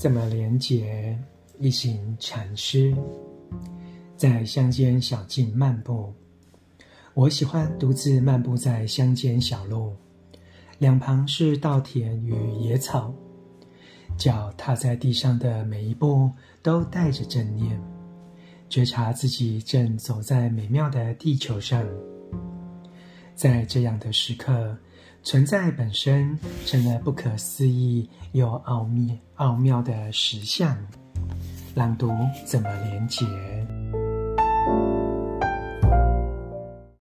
怎么连接？一行禅师在乡间小径漫步。我喜欢独自漫步在乡间小路，两旁是稻田与野草，脚踏在地上的每一步都带着正念，觉察自己正走在美妙的地球上。在这样的时刻，存在本身成了不可思议又奥秘、奥妙的实相。朗读怎么连结？